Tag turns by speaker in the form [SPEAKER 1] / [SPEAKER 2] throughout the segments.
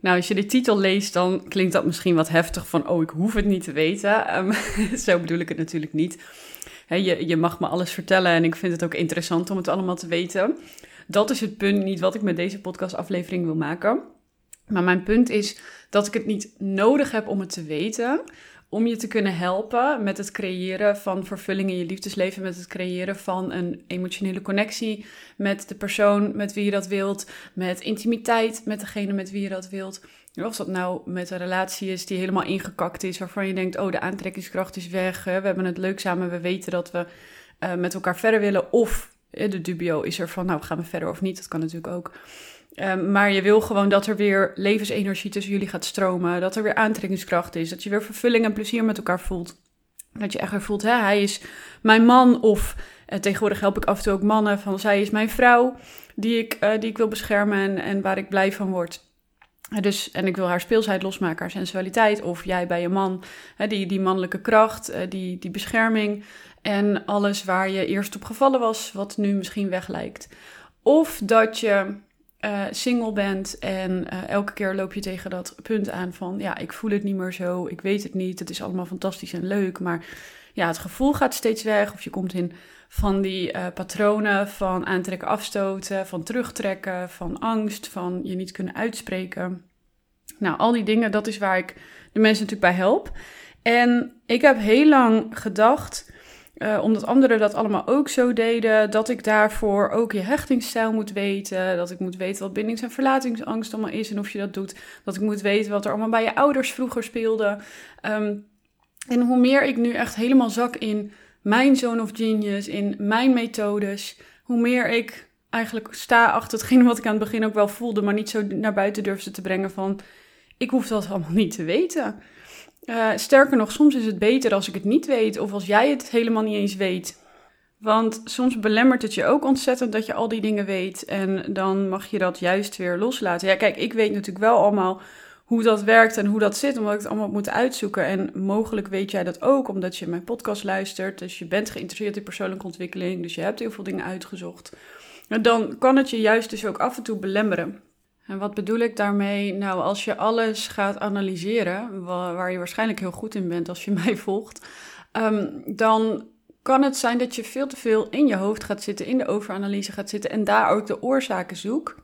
[SPEAKER 1] Nou, als je de titel leest, dan klinkt dat misschien wat heftig van, oh, ik hoef het niet te weten. Ehm, zo bedoel ik het natuurlijk niet. je, je mag me alles vertellen en ik vind het ook interessant om het allemaal te weten. Dat is het punt niet wat ik met deze podcastaflevering wil maken. Maar mijn punt is dat ik het niet nodig heb om het te weten. Om je te kunnen helpen met het creëren van vervulling in je liefdesleven. Met het creëren van een emotionele connectie met de persoon met wie je dat wilt. Met intimiteit met degene met wie je dat wilt. Of dat nou met een relatie is die helemaal ingekakt is. Waarvan je denkt, oh de aantrekkingskracht is weg. We hebben het leuk samen. We weten dat we uh, met elkaar verder willen. Of de dubio is er van, nou gaan we verder of niet. Dat kan natuurlijk ook. Um, maar je wil gewoon dat er weer levensenergie tussen jullie gaat stromen. Dat er weer aantrekkingskracht is. Dat je weer vervulling en plezier met elkaar voelt. Dat je echt weer voelt, hè, hij is mijn man. Of uh, tegenwoordig help ik af en toe ook mannen van zij is mijn vrouw. Die ik, uh, die ik wil beschermen en, en waar ik blij van word. Dus, en ik wil haar speelsheid losmaken, haar sensualiteit. Of jij bij je man, hè, die, die mannelijke kracht, uh, die, die bescherming. En alles waar je eerst op gevallen was, wat nu misschien weg lijkt. Of dat je uh, single bent en uh, elke keer loop je tegen dat punt aan van ja, ik voel het niet meer zo, ik weet het niet, het is allemaal fantastisch en leuk, maar ja, het gevoel gaat steeds weg of je komt in van die uh, patronen van aantrekken, afstoten, van terugtrekken, van angst, van je niet kunnen uitspreken. Nou, al die dingen, dat is waar ik de mensen natuurlijk bij help. En ik heb heel lang gedacht uh, omdat anderen dat allemaal ook zo deden, dat ik daarvoor ook je hechtingsstijl moet weten. Dat ik moet weten wat bindings- en verlatingsangst allemaal is en of je dat doet. Dat ik moet weten wat er allemaal bij je ouders vroeger speelde. Um, en hoe meer ik nu echt helemaal zak in mijn zone of genius, in mijn methodes, hoe meer ik eigenlijk sta achter hetgene wat ik aan het begin ook wel voelde, maar niet zo naar buiten durfde te brengen van ik hoef dat allemaal niet te weten. Uh, sterker nog, soms is het beter als ik het niet weet of als jij het helemaal niet eens weet. Want soms belemmert het je ook ontzettend dat je al die dingen weet en dan mag je dat juist weer loslaten. Ja, kijk, ik weet natuurlijk wel allemaal hoe dat werkt en hoe dat zit, omdat ik het allemaal moet uitzoeken. En mogelijk weet jij dat ook, omdat je mijn podcast luistert. Dus je bent geïnteresseerd in persoonlijke ontwikkeling, dus je hebt heel veel dingen uitgezocht. Dan kan het je juist dus ook af en toe belemmeren. En wat bedoel ik daarmee? Nou, als je alles gaat analyseren, waar je waarschijnlijk heel goed in bent als je mij volgt, um, dan kan het zijn dat je veel te veel in je hoofd gaat zitten, in de overanalyse gaat zitten en daar ook de oorzaken zoekt.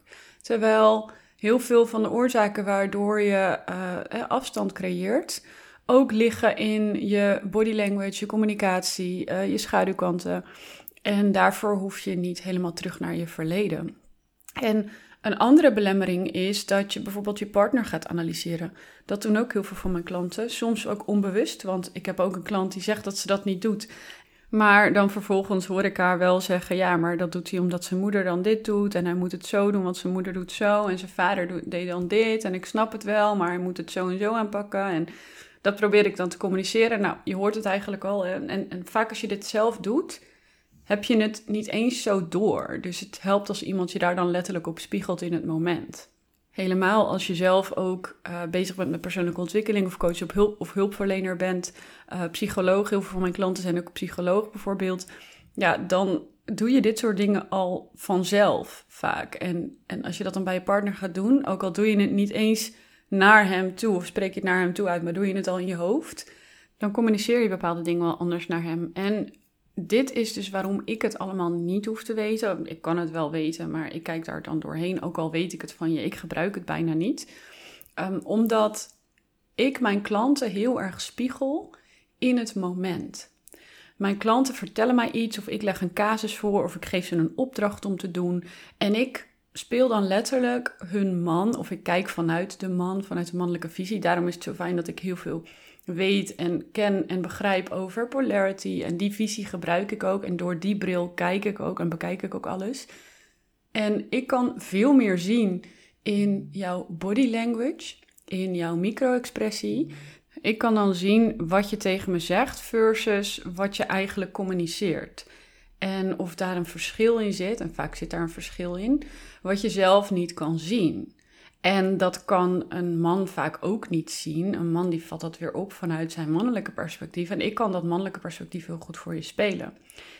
[SPEAKER 1] Terwijl heel veel van de oorzaken waardoor je uh, afstand creëert, ook liggen in je body language, je communicatie, uh, je schaduwkanten. En daarvoor hoef je niet helemaal terug naar je verleden. En een andere belemmering is dat je bijvoorbeeld je partner gaat analyseren. Dat doen ook heel veel van mijn klanten, soms ook onbewust, want ik heb ook een klant die zegt dat ze dat niet doet. Maar dan vervolgens hoor ik haar wel zeggen: ja, maar dat doet hij omdat zijn moeder dan dit doet. En hij moet het zo doen, want zijn moeder doet zo. En zijn vader deed dan dit. En ik snap het wel, maar hij moet het zo en zo aanpakken. En dat probeer ik dan te communiceren. Nou, je hoort het eigenlijk al. En, en vaak als je dit zelf doet, heb je het niet eens zo door. Dus het helpt als iemand je daar dan letterlijk op spiegelt in het moment. Helemaal als je zelf ook uh, bezig bent met persoonlijke ontwikkeling of coach op hulp, of hulpverlener bent, uh, psycholoog, heel veel van mijn klanten zijn ook psycholoog bijvoorbeeld. Ja, dan doe je dit soort dingen al vanzelf vaak. En, en als je dat dan bij je partner gaat doen, ook al doe je het niet eens naar hem toe of spreek je het naar hem toe uit, maar doe je het al in je hoofd, dan communiceer je bepaalde dingen wel anders naar hem. En dit is dus waarom ik het allemaal niet hoef te weten. Ik kan het wel weten, maar ik kijk daar dan doorheen. Ook al weet ik het van je, ik gebruik het bijna niet. Um, omdat ik mijn klanten heel erg spiegel in het moment. Mijn klanten vertellen mij iets, of ik leg een casus voor, of ik geef ze een opdracht om te doen. En ik speel dan letterlijk hun man, of ik kijk vanuit de man, vanuit de mannelijke visie. Daarom is het zo fijn dat ik heel veel weet en ken en begrijp over polarity. En die visie gebruik ik ook. En door die bril kijk ik ook en bekijk ik ook alles. En ik kan veel meer zien in jouw body language, in jouw micro-expressie. Ik kan dan zien wat je tegen me zegt versus wat je eigenlijk communiceert. En of daar een verschil in zit, en vaak zit daar een verschil in, wat je zelf niet kan zien. En dat kan een man vaak ook niet zien. Een man die vat dat weer op vanuit zijn mannelijke perspectief. En ik kan dat mannelijke perspectief heel goed voor je spelen.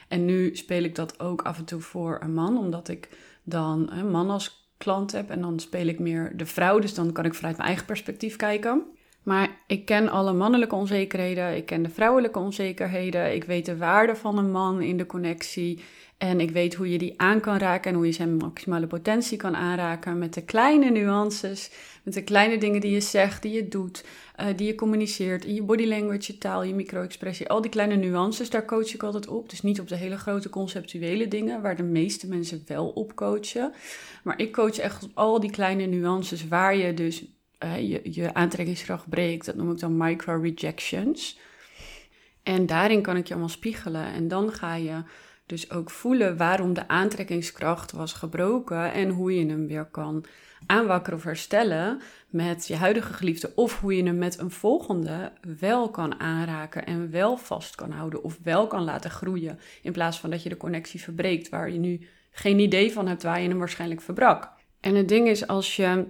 [SPEAKER 1] En nu speel ik dat ook af en toe voor een man, omdat ik dan een man als klant heb. En dan speel ik meer de vrouw, dus dan kan ik vanuit mijn eigen perspectief kijken. Maar ik ken alle mannelijke onzekerheden, ik ken de vrouwelijke onzekerheden, ik weet de waarde van een man in de connectie. En ik weet hoe je die aan kan raken en hoe je zijn maximale potentie kan aanraken met de kleine nuances, met de kleine dingen die je zegt, die je doet, uh, die je communiceert, in je body language, je taal, je micro-expressie. Al die kleine nuances, daar coach ik altijd op. Dus niet op de hele grote conceptuele dingen, waar de meeste mensen wel op coachen. Maar ik coach echt op al die kleine nuances waar je dus je, je aantrekkingskracht breekt. Dat noem ik dan micro-rejections. En daarin kan ik je allemaal spiegelen. En dan ga je dus ook voelen waarom de aantrekkingskracht was gebroken en hoe je hem weer kan aanwakkeren of herstellen met je huidige geliefde. Of hoe je hem met een volgende wel kan aanraken en wel vast kan houden of wel kan laten groeien. In plaats van dat je de connectie verbreekt waar je nu geen idee van hebt waar je hem waarschijnlijk verbrak. En het ding is, als je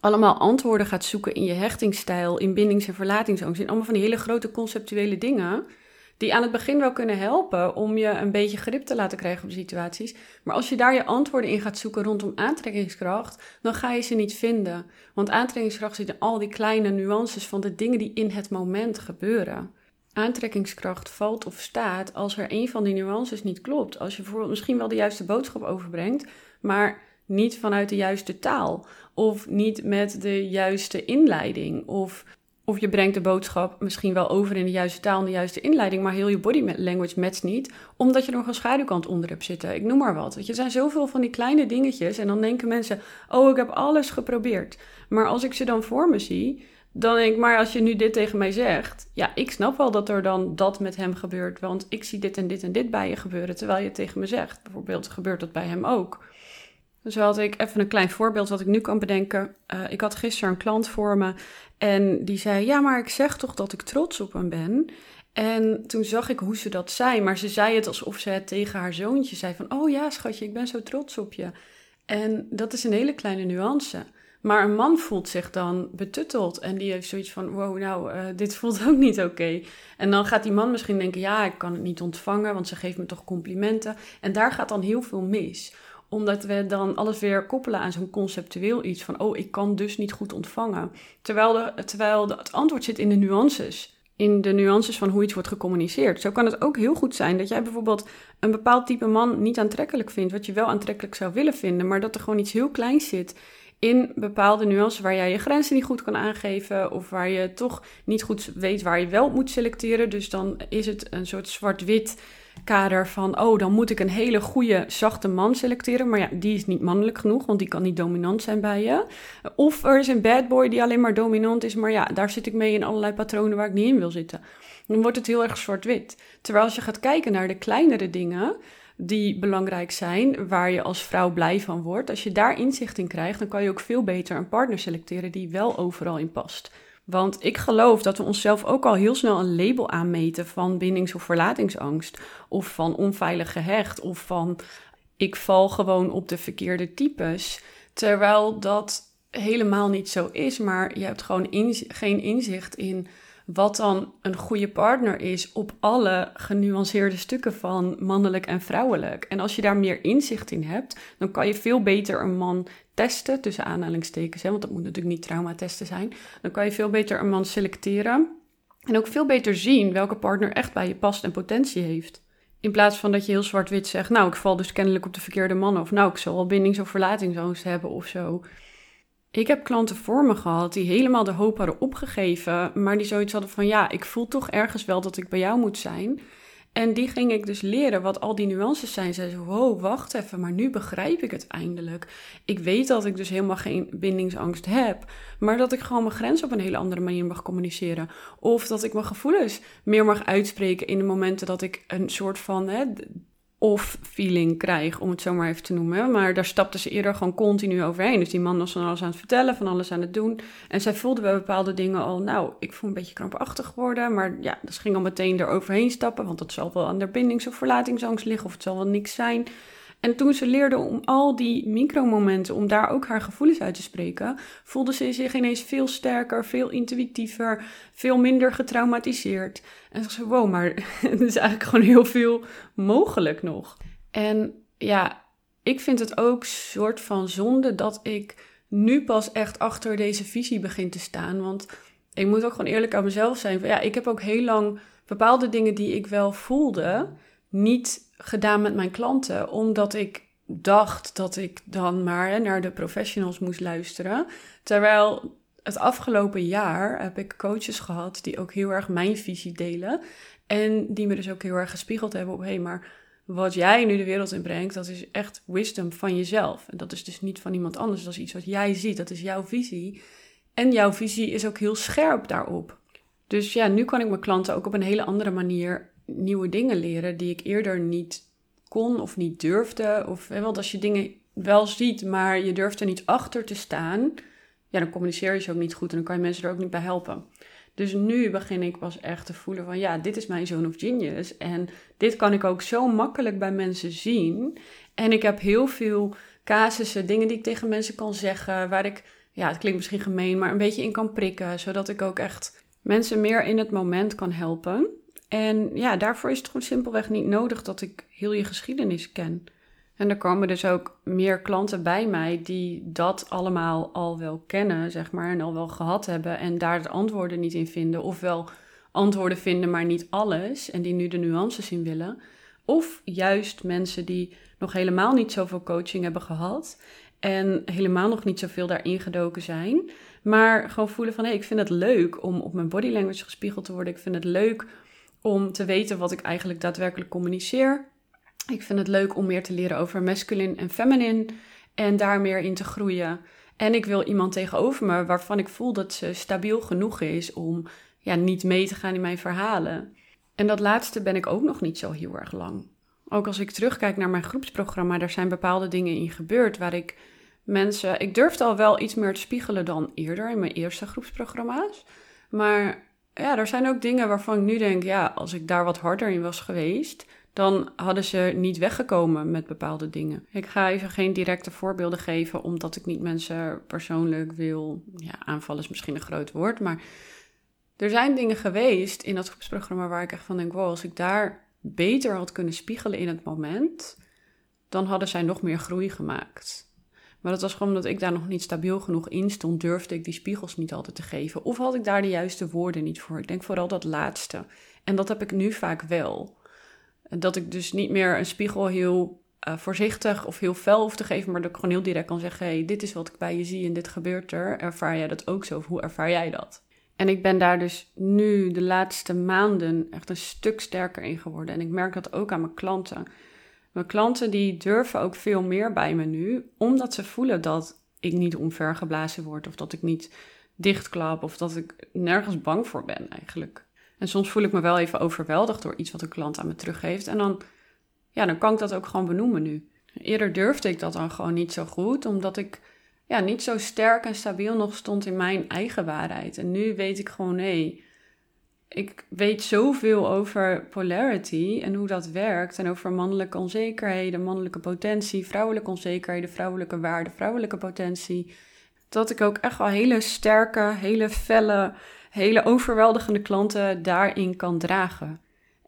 [SPEAKER 1] allemaal antwoorden gaat zoeken in je hechtingsstijl, in bindings- en verlatingsangst, in allemaal van die hele grote conceptuele dingen die aan het begin wel kunnen helpen om je een beetje grip te laten krijgen op situaties. Maar als je daar je antwoorden in gaat zoeken rondom aantrekkingskracht, dan ga je ze niet vinden. Want aantrekkingskracht zit in al die kleine nuances van de dingen die in het moment gebeuren. Aantrekkingskracht valt of staat als er een van die nuances niet klopt. Als je bijvoorbeeld misschien wel de juiste boodschap overbrengt, maar niet vanuit de juiste taal. Of niet met de juiste inleiding. Of of je brengt de boodschap misschien wel over in de juiste taal en de juiste inleiding, maar heel je body language matcht niet, omdat je er nog een schaduwkant onder hebt zitten. Ik noem maar wat. Je, er zijn zoveel van die kleine dingetjes en dan denken mensen, oh, ik heb alles geprobeerd. Maar als ik ze dan voor me zie, dan denk ik, maar als je nu dit tegen mij zegt, ja, ik snap wel dat er dan dat met hem gebeurt, want ik zie dit en dit en dit bij je gebeuren, terwijl je het tegen me zegt. Bijvoorbeeld gebeurt dat bij hem ook. Zo had ik even een klein voorbeeld wat ik nu kan bedenken. Uh, ik had gisteren een klant voor me en die zei: Ja, maar ik zeg toch dat ik trots op hem ben. En toen zag ik hoe ze dat zei, maar ze zei het alsof ze het tegen haar zoontje zei: van, Oh ja, schatje, ik ben zo trots op je. En dat is een hele kleine nuance. Maar een man voelt zich dan betutteld en die heeft zoiets van: Wow, nou, uh, dit voelt ook niet oké. En dan gaat die man misschien denken: Ja, ik kan het niet ontvangen, want ze geeft me toch complimenten. En daar gaat dan heel veel mis omdat we dan alles weer koppelen aan zo'n conceptueel iets van, oh, ik kan dus niet goed ontvangen. Terwijl, de, terwijl het antwoord zit in de nuances. In de nuances van hoe iets wordt gecommuniceerd. Zo kan het ook heel goed zijn dat jij bijvoorbeeld een bepaald type man niet aantrekkelijk vindt, wat je wel aantrekkelijk zou willen vinden, maar dat er gewoon iets heel kleins zit in bepaalde nuances waar jij je grenzen niet goed kan aangeven of waar je toch niet goed weet waar je wel moet selecteren. Dus dan is het een soort zwart-wit kader van, oh, dan moet ik een hele goede, zachte man selecteren. Maar ja, die is niet mannelijk genoeg, want die kan niet dominant zijn bij je. Of er is een bad boy die alleen maar dominant is, maar ja, daar zit ik mee in allerlei patronen waar ik niet in wil zitten. Dan wordt het heel erg zwart-wit. Terwijl als je gaat kijken naar de kleinere dingen die belangrijk zijn, waar je als vrouw blij van wordt, als je daar inzicht in krijgt, dan kan je ook veel beter een partner selecteren die wel overal in past. Want ik geloof dat we onszelf ook al heel snel een label aanmeten van bindings- of verlatingsangst. Of van onveilig gehecht. Of van ik val gewoon op de verkeerde types. Terwijl dat helemaal niet zo is. Maar je hebt gewoon geen inzicht in wat dan een goede partner is op alle genuanceerde stukken van mannelijk en vrouwelijk. En als je daar meer inzicht in hebt, dan kan je veel beter een man testen, tussen aanhalingstekens, hè, want dat moet natuurlijk niet traumatesten zijn. Dan kan je veel beter een man selecteren en ook veel beter zien welke partner echt bij je past en potentie heeft. In plaats van dat je heel zwart-wit zegt, nou, ik val dus kennelijk op de verkeerde man, of nou, ik zal wel bindings- of verlatingsangst hebben of zo. Ik heb klanten voor me gehad die helemaal de hoop hadden opgegeven, maar die zoiets hadden van ja, ik voel toch ergens wel dat ik bij jou moet zijn. En die ging ik dus leren wat al die nuances zijn. Zei ze, wow, wacht even, maar nu begrijp ik het eindelijk. Ik weet dat ik dus helemaal geen bindingsangst heb, maar dat ik gewoon mijn grens op een hele andere manier mag communiceren. Of dat ik mijn gevoelens meer mag uitspreken in de momenten dat ik een soort van hè, of feeling krijg, om het zo maar even te noemen. Maar daar stapte ze eerder gewoon continu overheen. Dus die man was van alles aan het vertellen, van alles aan het doen. En zij voelde bij bepaalde dingen al, nou, ik voel een beetje krampachtig worden. Maar ja, dus ging al meteen eroverheen stappen, want dat zal wel aan de bindings- of verlatingsangst liggen, of het zal wel niks zijn. En toen ze leerde om al die micromomenten, om daar ook haar gevoelens uit te spreken, voelde ze zich ineens veel sterker, veel intuïtiever, veel minder getraumatiseerd. En ze zei, wow, maar er is eigenlijk gewoon heel veel mogelijk nog. En ja, ik vind het ook soort van zonde dat ik nu pas echt achter deze visie begin te staan. Want ik moet ook gewoon eerlijk aan mezelf zijn. Ja, ik heb ook heel lang bepaalde dingen die ik wel voelde, niet gedaan met mijn klanten. Omdat ik dacht dat ik dan maar naar de professionals moest luisteren. Terwijl het afgelopen jaar heb ik coaches gehad die ook heel erg mijn visie delen. En die me dus ook heel erg gespiegeld hebben op, hé, hey, maar wat jij nu de wereld in brengt, dat is echt wisdom van jezelf. En dat is dus niet van iemand anders, dat is iets wat jij ziet, dat is jouw visie. En jouw visie is ook heel scherp daarop. Dus ja, nu kan ik mijn klanten ook op een hele andere manier nieuwe dingen leren die ik eerder niet kon of niet durfde. Of wel, als je dingen wel ziet, maar je durft er niet achter te staan, ja, dan communiceer je ze ook niet goed en dan kan je mensen er ook niet bij helpen. Dus nu begin ik pas echt te voelen van ja, dit is mijn zone of genius. En dit kan ik ook zo makkelijk bij mensen zien. En ik heb heel veel casussen, dingen die ik tegen mensen kan zeggen, waar ik, ja, het klinkt misschien gemeen, maar een beetje in kan prikken, zodat ik ook echt mensen meer in het moment kan helpen. En ja, daarvoor is het gewoon simpelweg niet nodig dat ik heel je geschiedenis ken. En er komen dus ook meer klanten bij mij die dat allemaal al wel kennen, zeg maar, en al wel gehad hebben en daar de antwoorden niet in vinden. Ofwel antwoorden vinden, maar niet alles en die nu de nuances in willen. Of juist mensen die nog helemaal niet zoveel coaching hebben gehad en helemaal nog niet zoveel daarin gedoken zijn, maar gewoon voelen van hé, hey, ik vind het leuk om op mijn body language gespiegeld te worden. Ik vind het leuk om te weten wat ik eigenlijk daadwerkelijk communiceer. Ik vind het leuk om meer te leren over masculine en feminine en daar meer in te groeien. En ik wil iemand tegenover me waarvan ik voel dat ze stabiel genoeg is om ja, niet mee te gaan in mijn verhalen. En dat laatste ben ik ook nog niet zo heel erg lang. Ook als ik terugkijk naar mijn groepsprogramma, daar zijn bepaalde dingen in gebeurd waar ik mensen. Ik durfde al wel iets meer te spiegelen dan eerder in mijn eerste groepsprogramma's. Maar ja, er zijn ook dingen waarvan ik nu denk, ja, als ik daar wat harder in was geweest, dan hadden ze niet weggekomen met bepaalde dingen. Ik ga even geen directe voorbeelden geven, omdat ik niet mensen persoonlijk wil. Ja, aanvallen is misschien een groot woord, maar er zijn dingen geweest in dat groepsprogramma waar ik echt van denk: wow, als ik daar beter had kunnen spiegelen in het moment, dan hadden zij nog meer groei gemaakt. Maar dat was gewoon omdat ik daar nog niet stabiel genoeg in stond, durfde ik die spiegels niet altijd te geven. Of had ik daar de juiste woorden niet voor. Ik denk vooral dat laatste. En dat heb ik nu vaak wel. Dat ik dus niet meer een spiegel heel uh, voorzichtig of heel fel hoef te geven, maar dat ik gewoon heel direct kan zeggen: hey, dit is wat ik bij je zie en dit gebeurt er. Ervaar jij dat ook zo? Of hoe ervaar jij dat? En ik ben daar dus nu de laatste maanden echt een stuk sterker in geworden. En ik merk dat ook aan mijn klanten. Mijn klanten die durven ook veel meer bij me nu, omdat ze voelen dat ik niet omvergeblazen word of dat ik niet dichtklap of dat ik nergens bang voor ben eigenlijk. En soms voel ik me wel even overweldigd door iets wat een klant aan me teruggeeft en dan, ja, dan kan ik dat ook gewoon benoemen nu. Eerder durfde ik dat dan gewoon niet zo goed, omdat ik ja, niet zo sterk en stabiel nog stond in mijn eigen waarheid. En nu weet ik gewoon, hé, ik weet zoveel over polarity en hoe dat werkt. En over mannelijke onzekerheden, mannelijke potentie, vrouwelijke onzekerheden, vrouwelijke waarde, vrouwelijke potentie. Dat ik ook echt wel hele sterke, hele felle, hele overweldigende klanten daarin kan dragen.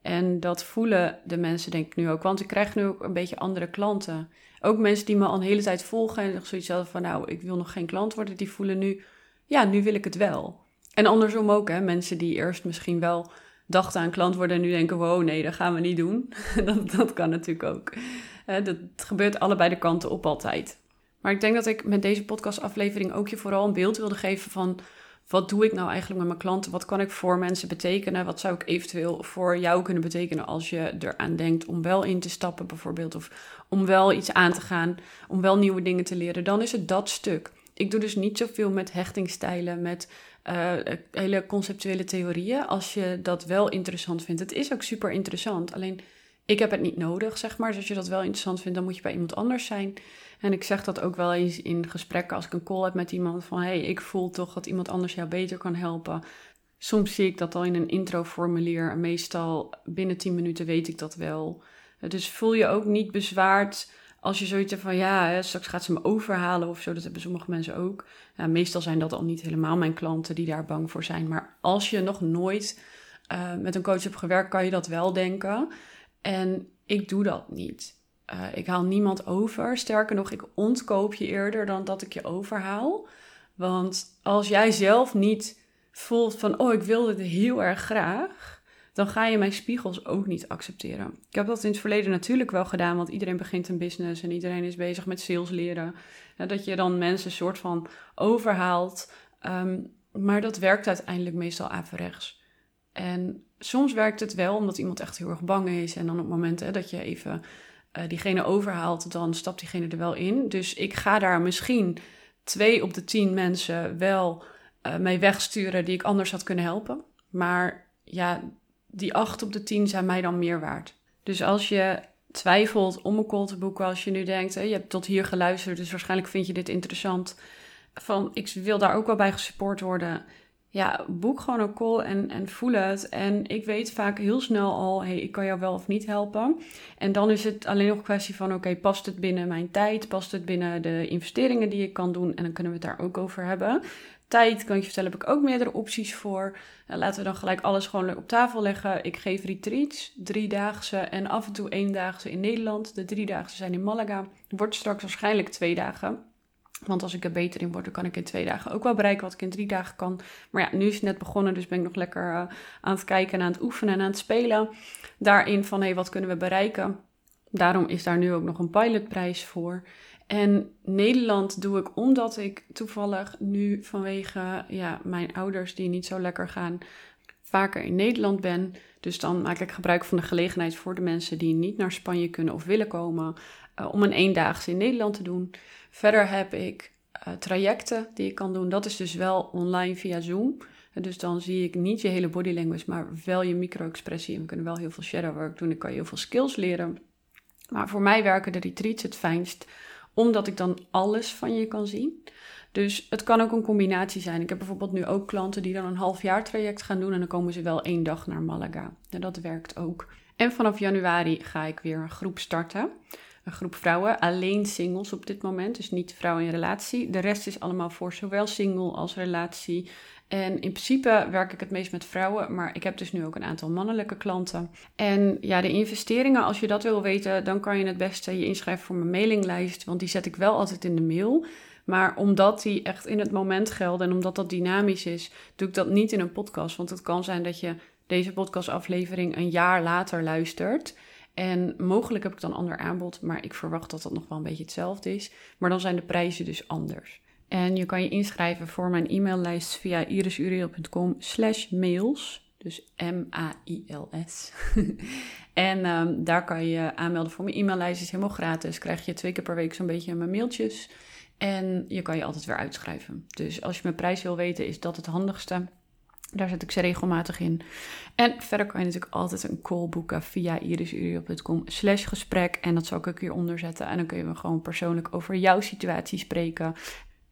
[SPEAKER 1] En dat voelen de mensen denk ik nu ook. Want ik krijg nu ook een beetje andere klanten. Ook mensen die me al een hele tijd volgen en zoiets hadden van... nou, ik wil nog geen klant worden. Die voelen nu, ja, nu wil ik het wel. En andersom ook, hè. Mensen die eerst misschien wel dachten aan klant worden... en nu denken, wow, nee, dat gaan we niet doen. dat, dat kan natuurlijk ook. dat gebeurt allebei de kanten op altijd. Maar ik denk dat ik met deze podcastaflevering ook je vooral een beeld wilde geven van wat doe ik nou eigenlijk met mijn klanten? Wat kan ik voor mensen betekenen? Wat zou ik eventueel voor jou kunnen betekenen als je eraan denkt om wel in te stappen, bijvoorbeeld, of om wel iets aan te gaan, om wel nieuwe dingen te leren? Dan is het dat stuk. Ik doe dus niet zoveel met hechtingstijlen, met uh, hele conceptuele theorieën. Als je dat wel interessant vindt, het is ook super interessant. Alleen ik heb het niet nodig, zeg maar. Dus als je dat wel interessant vindt, dan moet je bij iemand anders zijn. En ik zeg dat ook wel eens in gesprekken als ik een call heb met iemand van hey, ik voel toch dat iemand anders jou beter kan helpen. Soms zie ik dat al in een introformulier meestal binnen 10 minuten weet ik dat wel. Dus voel je ook niet bezwaard als je zoiets hebt van ja, straks gaat ze me overhalen of zo. Dat hebben sommige mensen ook. Ja, meestal zijn dat al niet helemaal mijn klanten die daar bang voor zijn. Maar als je nog nooit uh, met een coach hebt gewerkt, kan je dat wel denken. En ik doe dat niet. Uh, ik haal niemand over. Sterker nog, ik ontkoop je eerder dan dat ik je overhaal. Want als jij zelf niet voelt van, oh, ik wil dit heel erg graag, dan ga je mijn spiegels ook niet accepteren. Ik heb dat in het verleden natuurlijk wel gedaan, want iedereen begint een business en iedereen is bezig met sales leren. dat je dan mensen soort van overhaalt. Um, maar dat werkt uiteindelijk meestal averechts. En soms werkt het wel omdat iemand echt heel erg bang is. En dan op het moment hè, dat je even uh, diegene overhaalt, dan stapt diegene er wel in. Dus ik ga daar misschien twee op de tien mensen wel uh, mee wegsturen die ik anders had kunnen helpen. Maar ja, die acht op de tien zijn mij dan meer waard. Dus als je twijfelt om een call te boeken, als je nu denkt, hè, je hebt tot hier geluisterd, dus waarschijnlijk vind je dit interessant van ik wil daar ook wel bij gesupport worden. Ja, boek gewoon een call en, en voel het. En ik weet vaak heel snel al, hey, ik kan jou wel of niet helpen. En dan is het alleen nog een kwestie van, oké, past het binnen mijn tijd? Past het binnen de investeringen die ik kan doen? En dan kunnen we het daar ook over hebben. Tijd, kan je vertellen, heb ik ook meerdere opties voor. Nou, laten we dan gelijk alles gewoon op tafel leggen. Ik geef retreats, driedaagse en af en toe eendaagse in Nederland. De driedaagse zijn in Malaga. Wordt straks waarschijnlijk twee dagen. Want als ik er beter in word, dan kan ik in twee dagen ook wel bereiken wat ik in drie dagen kan. Maar ja, nu is het net begonnen, dus ben ik nog lekker uh, aan het kijken en aan het oefenen en aan het spelen. Daarin van, hé, hey, wat kunnen we bereiken? Daarom is daar nu ook nog een pilotprijs voor. En Nederland doe ik omdat ik toevallig nu vanwege ja, mijn ouders die niet zo lekker gaan, vaker in Nederland ben. Dus dan maak ik gebruik van de gelegenheid voor de mensen die niet naar Spanje kunnen of willen komen, uh, om een eendaagse in Nederland te doen. Verder heb ik uh, trajecten die ik kan doen. Dat is dus wel online via Zoom. dus dan zie ik niet je hele body language, maar wel je micro-expressie. We kunnen wel heel veel shadow work doen. Dan kan heel veel skills leren. Maar voor mij werken de retreats het fijnst, omdat ik dan alles van je kan zien. Dus het kan ook een combinatie zijn. Ik heb bijvoorbeeld nu ook klanten die dan een half jaar traject gaan doen en dan komen ze wel één dag naar Malaga. En dat werkt ook. En vanaf januari ga ik weer een groep starten een groep vrouwen, alleen singles op dit moment, dus niet vrouwen in relatie. De rest is allemaal voor zowel single als relatie. En in principe werk ik het meest met vrouwen, maar ik heb dus nu ook een aantal mannelijke klanten. En ja, de investeringen, als je dat wil weten, dan kan je het beste je inschrijven voor mijn mailinglijst, want die zet ik wel altijd in de mail. Maar omdat die echt in het moment gelden en omdat dat dynamisch is, doe ik dat niet in een podcast. Want het kan zijn dat je deze podcastaflevering een jaar later luistert. En mogelijk heb ik dan ander aanbod, maar ik verwacht dat dat nog wel een beetje hetzelfde is. Maar dan zijn de prijzen dus anders. En je kan je inschrijven voor mijn e-maillijst via irisuriel.com slash mails. Dus M-A-I-L-S. en um, daar kan je aanmelden voor mijn e-maillijst. is helemaal gratis. Krijg je twee keer per week zo'n beetje mijn mailtjes. En je kan je altijd weer uitschrijven. Dus als je mijn prijs wil weten, is dat het handigste. Daar zet ik ze regelmatig in. En verder kan je natuurlijk altijd een call boeken via irisuriel.com slash gesprek. En dat zal ik ook hieronder zetten. En dan kun je me gewoon persoonlijk over jouw situatie spreken.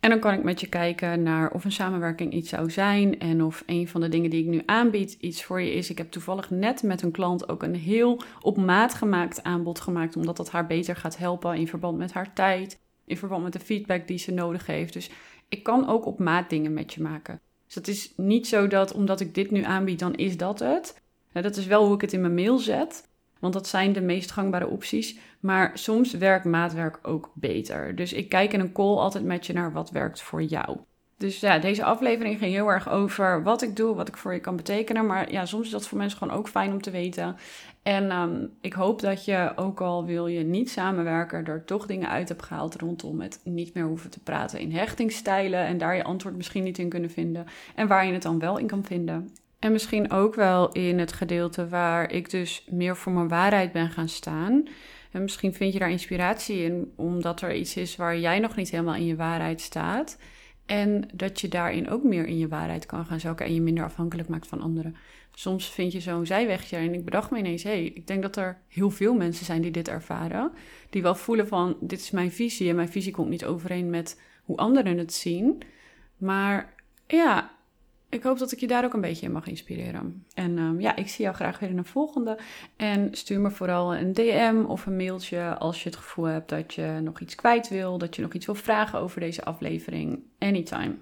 [SPEAKER 1] En dan kan ik met je kijken naar of een samenwerking iets zou zijn. En of een van de dingen die ik nu aanbied iets voor je is. Ik heb toevallig net met een klant ook een heel op maat gemaakt aanbod gemaakt. Omdat dat haar beter gaat helpen in verband met haar tijd. In verband met de feedback die ze nodig heeft. Dus ik kan ook op maat dingen met je maken. Dus het is niet zo dat omdat ik dit nu aanbied, dan is dat het. dat is wel hoe ik het in mijn mail zet. Want dat zijn de meest gangbare opties. Maar soms werkt maatwerk ook beter. Dus ik kijk in een call altijd met je naar wat werkt voor jou. Dus ja, deze aflevering ging heel erg over wat ik doe, wat ik voor je kan betekenen. Maar ja, soms is dat voor mensen gewoon ook fijn om te weten. En ehm, ik hoop dat je, ook al wil je niet samenwerken, er toch dingen uit hebt gehaald rondom het niet meer hoeven te praten in hechtingsstijlen. En daar je antwoord misschien niet in kunnen vinden. En waar je het dan wel in kan vinden. En misschien ook wel in het gedeelte waar ik dus meer voor mijn waarheid ben gaan staan. En misschien vind je daar inspiratie in, omdat er iets is waar jij nog niet helemaal in je waarheid staat. En dat je daarin ook meer in je waarheid kan gaan zoeken en je minder afhankelijk maakt van anderen. Soms vind je zo'n zijwegje en ik bedacht me ineens, hé, hey, ik denk dat er heel veel mensen zijn die dit ervaren. Die wel voelen van, dit is mijn visie en mijn visie komt niet overeen met hoe anderen het zien. Maar ja, ik hoop dat ik je daar ook een beetje in mag inspireren. En um, ja, ik zie jou graag weer in een volgende. En stuur me vooral een DM of een mailtje als je het gevoel hebt dat je nog iets kwijt wil, dat je nog iets wil vragen over deze aflevering. Anytime.